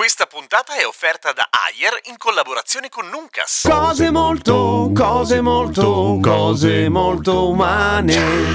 Questa puntata è offerta da Ayer in collaborazione con Nuncas. Cose molto, cose molto, cose molto umane.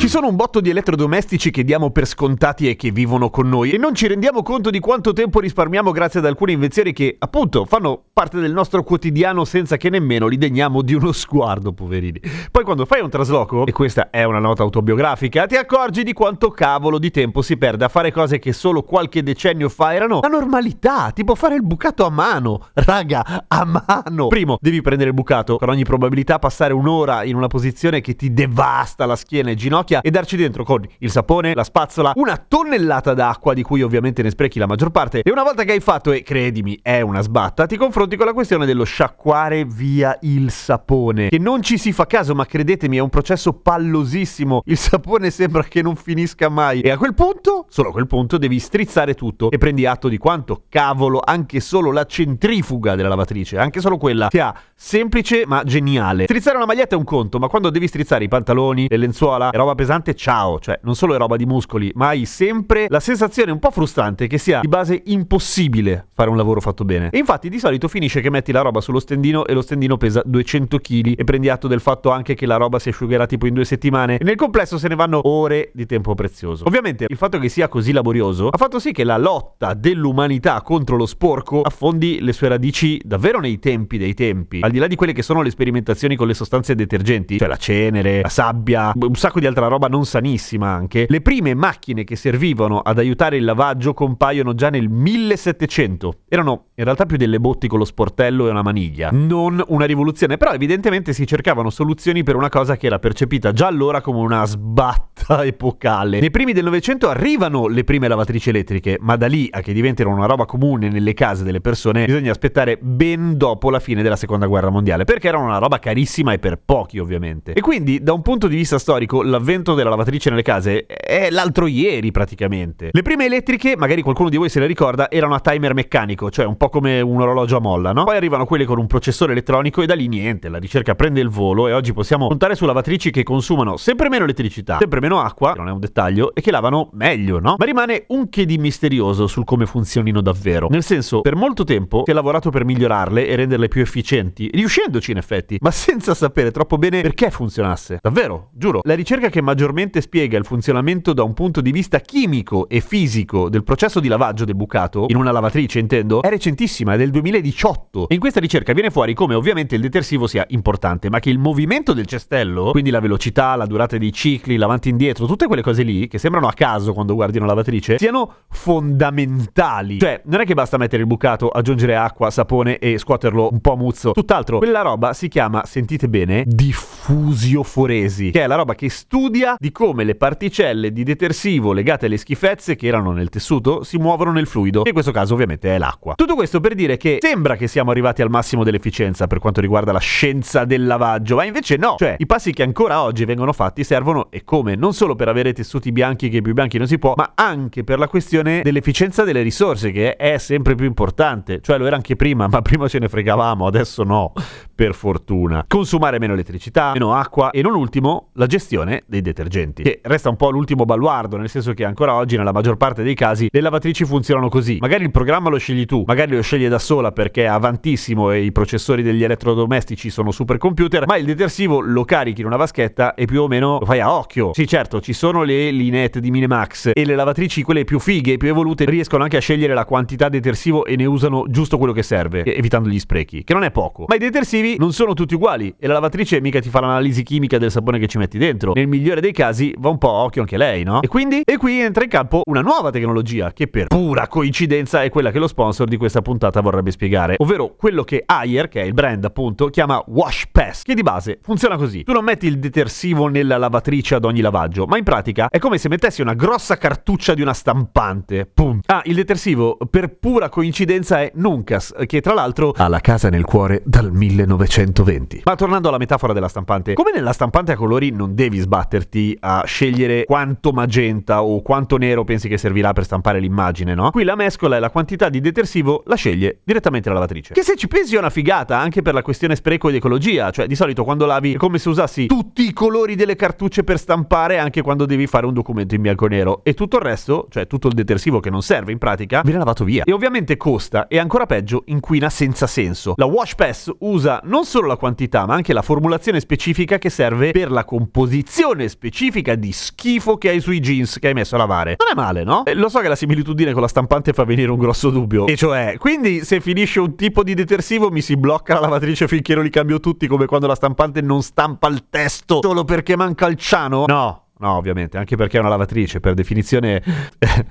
Ci sono un botto di elettrodomestici che diamo per scontati e che vivono con noi e non ci rendiamo conto di quanto tempo risparmiamo grazie ad alcune invenzioni che, appunto, fanno parte del nostro quotidiano senza che nemmeno li degniamo di uno sguardo, poverini. Poi quando fai un trasloco, e questa è una nota autobiografica, ti accorgi di quanto cavolo di tempo si perde a fare cose che solo qualche decennio fa erano la normalità, tipo fare il bucato a mano. Raga, a mano. Primo, devi prendere il bucato, con ogni probabilità passare un'ora in una posizione che ti devasta la schiena e ginocchia e darci dentro con il sapone, la spazzola, una tonnellata d'acqua di cui ovviamente ne sprechi la maggior parte. E una volta che hai fatto, e credimi, è una sbatta, ti confronti con la questione dello sciacquare via il sapone. Che non ci si fa caso, ma credetemi, è un processo pallosissimo. Il sapone sembra che non finisca mai. E a quel punto, solo a quel punto, devi strizzare tutto e prendi atto di quanto cavolo anche solo la centrifuga della lavatrice, anche solo quella, sia semplice ma geniale. Strizzare una maglietta è un conto, ma quando devi strizzare i pantaloni, le lenzuola, è roba pesante, ciao, cioè non solo è roba di muscoli, ma hai sempre la sensazione un po' frustrante che sia di base impossibile fare un lavoro fatto bene. E infatti di solito finisce che metti la roba sullo stendino e lo stendino pesa 200 kg e prendi atto del fatto anche che la roba si asciugherà tipo in due settimane e nel complesso se ne vanno ore di tempo prezioso. Ovviamente il fatto che sia così laborioso ha fatto sì che la lotta dell'umanità contro lo sporco affondi le sue radici davvero nei tempi dei tempi, al di là di quelle che sono le sperimentazioni con le sostanze detergenti, cioè la cenere, la sabbia, un sacco di altra roba non sanissima anche. Le prime macchine che servivano ad aiutare il lavaggio compaiono già nel 1700. Erano in realtà più delle botti con lo sportello e una maniglia, non una rivoluzione, però evidentemente si cercavano soluzioni per una cosa che era percepita già allora come una sbatta epocale. Nei primi del Novecento arrivano le prime lavatrici elettriche, ma da lì a che diventino una roba comune nelle case delle persone bisogna aspettare ben dopo la fine della seconda guerra mondiale, perché erano una roba carissima e per pochi ovviamente. E quindi da un punto di vista storico l'avvento della lavatrice nelle case è l'altro ieri praticamente. Le prime elettriche, magari qualcuno di voi se le ricorda, erano a timer meccanico, cioè un po' come un orologio a molla, no? Poi arrivano quelle con un processore elettronico e da lì niente, la ricerca prende il volo e oggi possiamo contare su lavatrici che consumano sempre meno elettricità, sempre meno acqua, non è un dettaglio, e che lavano meglio, no? Ma rimane un che di misterioso sul come funzionino davvero. Nel senso, per molto tempo si è lavorato per migliorarle e renderle più efficienti, riuscendoci in effetti, ma senza sapere troppo bene perché funzionasse. Davvero, giuro. La ricerca che maggiormente spiega il funzionamento da un punto di vista chimico e fisico del processo di lavaggio del bucato, in una lavatrice intendo, è recentissima, è del 2018. E in questa ricerca viene fuori come ovviamente il detersivo sia importante, ma che il movimento del cestello, quindi la velocità, la durata dei cicli, l'avanti e indietro, tutte quelle cose lì, che sembrano a caso quando guardi una lavatrice, siano fondamentali. Cioè, non è che basta mettere il bucato, aggiungere acqua, sapone e scuoterlo un po' muzzo. Tutt'altro, quella roba si chiama, sentite bene, diffusioforesi, che è la roba che studia di come le particelle di detersivo legate alle schifezze che erano nel tessuto si muovono nel fluido, che in questo caso ovviamente è l'acqua. Tutto questo per dire che sembra che siamo arrivati al massimo dell'efficienza per quanto riguarda la scienza del lavaggio, ma invece no. Cioè, i passi che ancora oggi vengono fatti servono e come? Non solo per avere tessuti bianchi che più bianchi non si può, ma anche per la questione dell'efficienza delle risorse che è sempre più importante. Cioè lo era anche prima, ma prima ce ne fregavamo, adesso no, per fortuna. Consumare meno elettricità, meno acqua e non ultimo la gestione dei detergenti, che resta un po' l'ultimo baluardo, nel senso che ancora oggi nella maggior parte dei casi le lavatrici funzionano così. Magari il programma lo scegli tu, magari lo scegli da sola perché è avantissimo e i processori degli elettrodomestici sono supercomputer, ma il detersivo lo carichi in una vaschetta e più o meno lo fai a occhio. Sì, certo, ci sono le linette di Minimax e le lavatrici, quelle più fighe, più evolute, riescono anche a scegliere la quantità determinata detersivo e ne usano giusto quello che serve, evitando gli sprechi, che non è poco. Ma i detersivi non sono tutti uguali e la lavatrice mica ti fa l'analisi chimica del sapone che ci metti dentro. Nel migliore dei casi va un po' a occhio anche lei, no? E quindi? E qui entra in campo una nuova tecnologia che per pura coincidenza è quella che lo sponsor di questa puntata vorrebbe spiegare, ovvero quello che Ayer, che è il brand appunto, chiama Wash Pass, che di base funziona così. Tu non metti il detersivo nella lavatrice ad ogni lavaggio, ma in pratica è come se mettessi una grossa cartuccia di una stampante. Pum. Ah, il detersivo per pura coincidenza è Nuncas, che tra l'altro ha la casa nel cuore dal 1920. Ma tornando alla metafora della stampante, come nella stampante a colori non devi sbatterti a scegliere quanto magenta o quanto nero pensi che servirà per stampare l'immagine, no? Qui la mescola e la quantità di detersivo la sceglie direttamente la lavatrice. Che se ci pensi è una figata anche per la questione spreco ed ecologia, cioè di solito quando lavi è come se usassi tutti i colori delle cartucce per stampare anche quando devi fare un documento in bianco e nero e tutto il resto, cioè tutto il detersivo che non serve in pratica, viene lavato via. E ovviamente costa e ancora peggio inquina senza senso. La Wash Pass usa non solo la quantità ma anche la formulazione specifica che serve per la composizione specifica di schifo che hai sui jeans che hai messo a lavare. Non è male, no? E lo so che la similitudine con la stampante fa venire un grosso dubbio. E cioè, quindi se finisce un tipo di detersivo mi si blocca la lavatrice finché non li cambio tutti come quando la stampante non stampa il testo solo perché manca il ciano? No. No, ovviamente, anche perché è una lavatrice, per definizione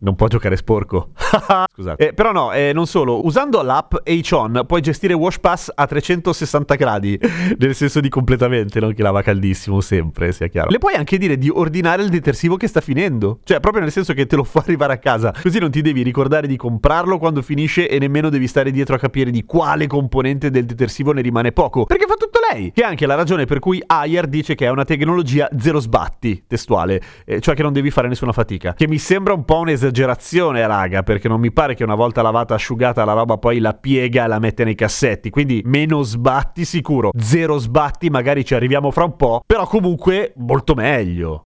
non può giocare sporco. Scusate. Eh, però no, eh, non solo, usando l'app H-On puoi gestire Wash Pass a 360 gradi, nel senso di completamente, non che lava caldissimo sempre, sia chiaro. Le puoi anche dire di ordinare il detersivo che sta finendo, cioè proprio nel senso che te lo fa arrivare a casa, così non ti devi ricordare di comprarlo quando finisce e nemmeno devi stare dietro a capire di quale componente del detersivo ne rimane poco, perché fa tutto che è anche la ragione per cui Ayer dice che è una tecnologia zero sbatti, testuale eh, cioè che non devi fare nessuna fatica. Che mi sembra un po' un'esagerazione, raga, perché non mi pare che una volta lavata, asciugata la roba poi la piega e la mette nei cassetti. Quindi meno sbatti sicuro, zero sbatti, magari ci arriviamo fra un po', però comunque molto meglio.